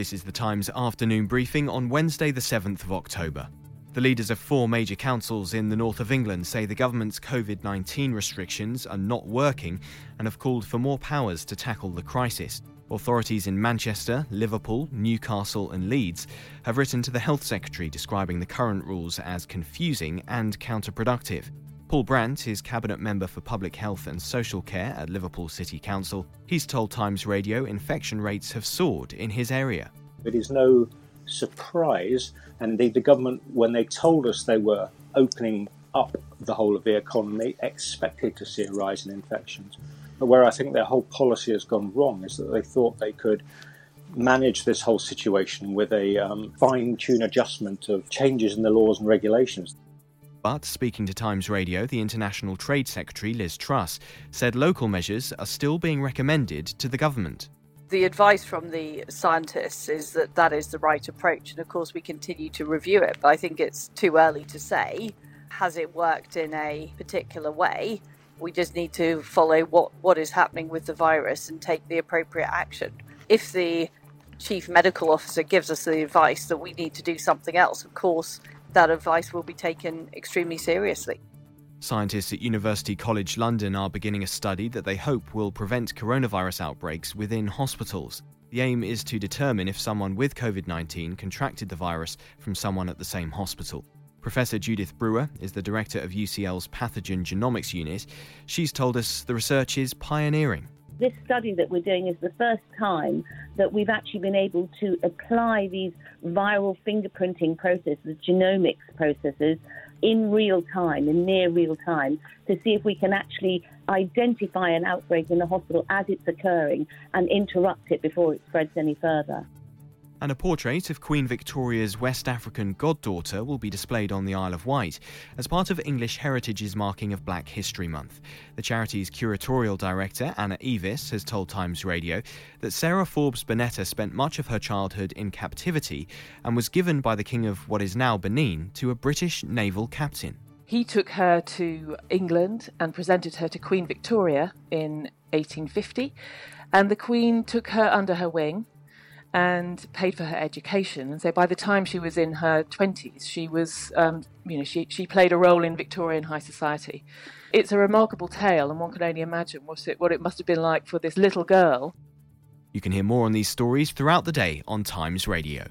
This is the Times afternoon briefing on Wednesday, the 7th of October. The leaders of four major councils in the north of England say the government's COVID 19 restrictions are not working and have called for more powers to tackle the crisis. Authorities in Manchester, Liverpool, Newcastle, and Leeds have written to the Health Secretary describing the current rules as confusing and counterproductive. Paul Brant is Cabinet Member for Public Health and Social Care at Liverpool City Council. He's told Times Radio infection rates have soared in his area. It is no surprise, and indeed the government, when they told us they were opening up the whole of the economy, expected to see a rise in infections. But where I think their whole policy has gone wrong is that they thought they could manage this whole situation with a um, fine tune adjustment of changes in the laws and regulations. But speaking to Times Radio, the International Trade Secretary Liz Truss said local measures are still being recommended to the government. The advice from the scientists is that that is the right approach, and of course, we continue to review it. But I think it's too early to say has it worked in a particular way. We just need to follow what, what is happening with the virus and take the appropriate action. If the chief medical officer gives us the advice that we need to do something else, of course, that advice will be taken extremely seriously. Scientists at University College London are beginning a study that they hope will prevent coronavirus outbreaks within hospitals. The aim is to determine if someone with COVID 19 contracted the virus from someone at the same hospital. Professor Judith Breuer is the director of UCL's Pathogen Genomics Unit. She's told us the research is pioneering this study that we're doing is the first time that we've actually been able to apply these viral fingerprinting processes, genomics processes, in real time, in near real time, to see if we can actually identify an outbreak in the hospital as it's occurring and interrupt it before it spreads any further and a portrait of Queen Victoria's West African goddaughter will be displayed on the Isle of Wight as part of English Heritage's marking of Black History Month. The charity's curatorial director, Anna Eavis, has told Times Radio that Sarah Forbes Bonetta spent much of her childhood in captivity and was given by the King of what is now Benin to a British naval captain. He took her to England and presented her to Queen Victoria in 1850, and the Queen took her under her wing and paid for her education. And so by the time she was in her 20s, she was, um, you know, she, she played a role in Victorian high society. It's a remarkable tale, and one can only imagine what it, what it must have been like for this little girl. You can hear more on these stories throughout the day on Times Radio.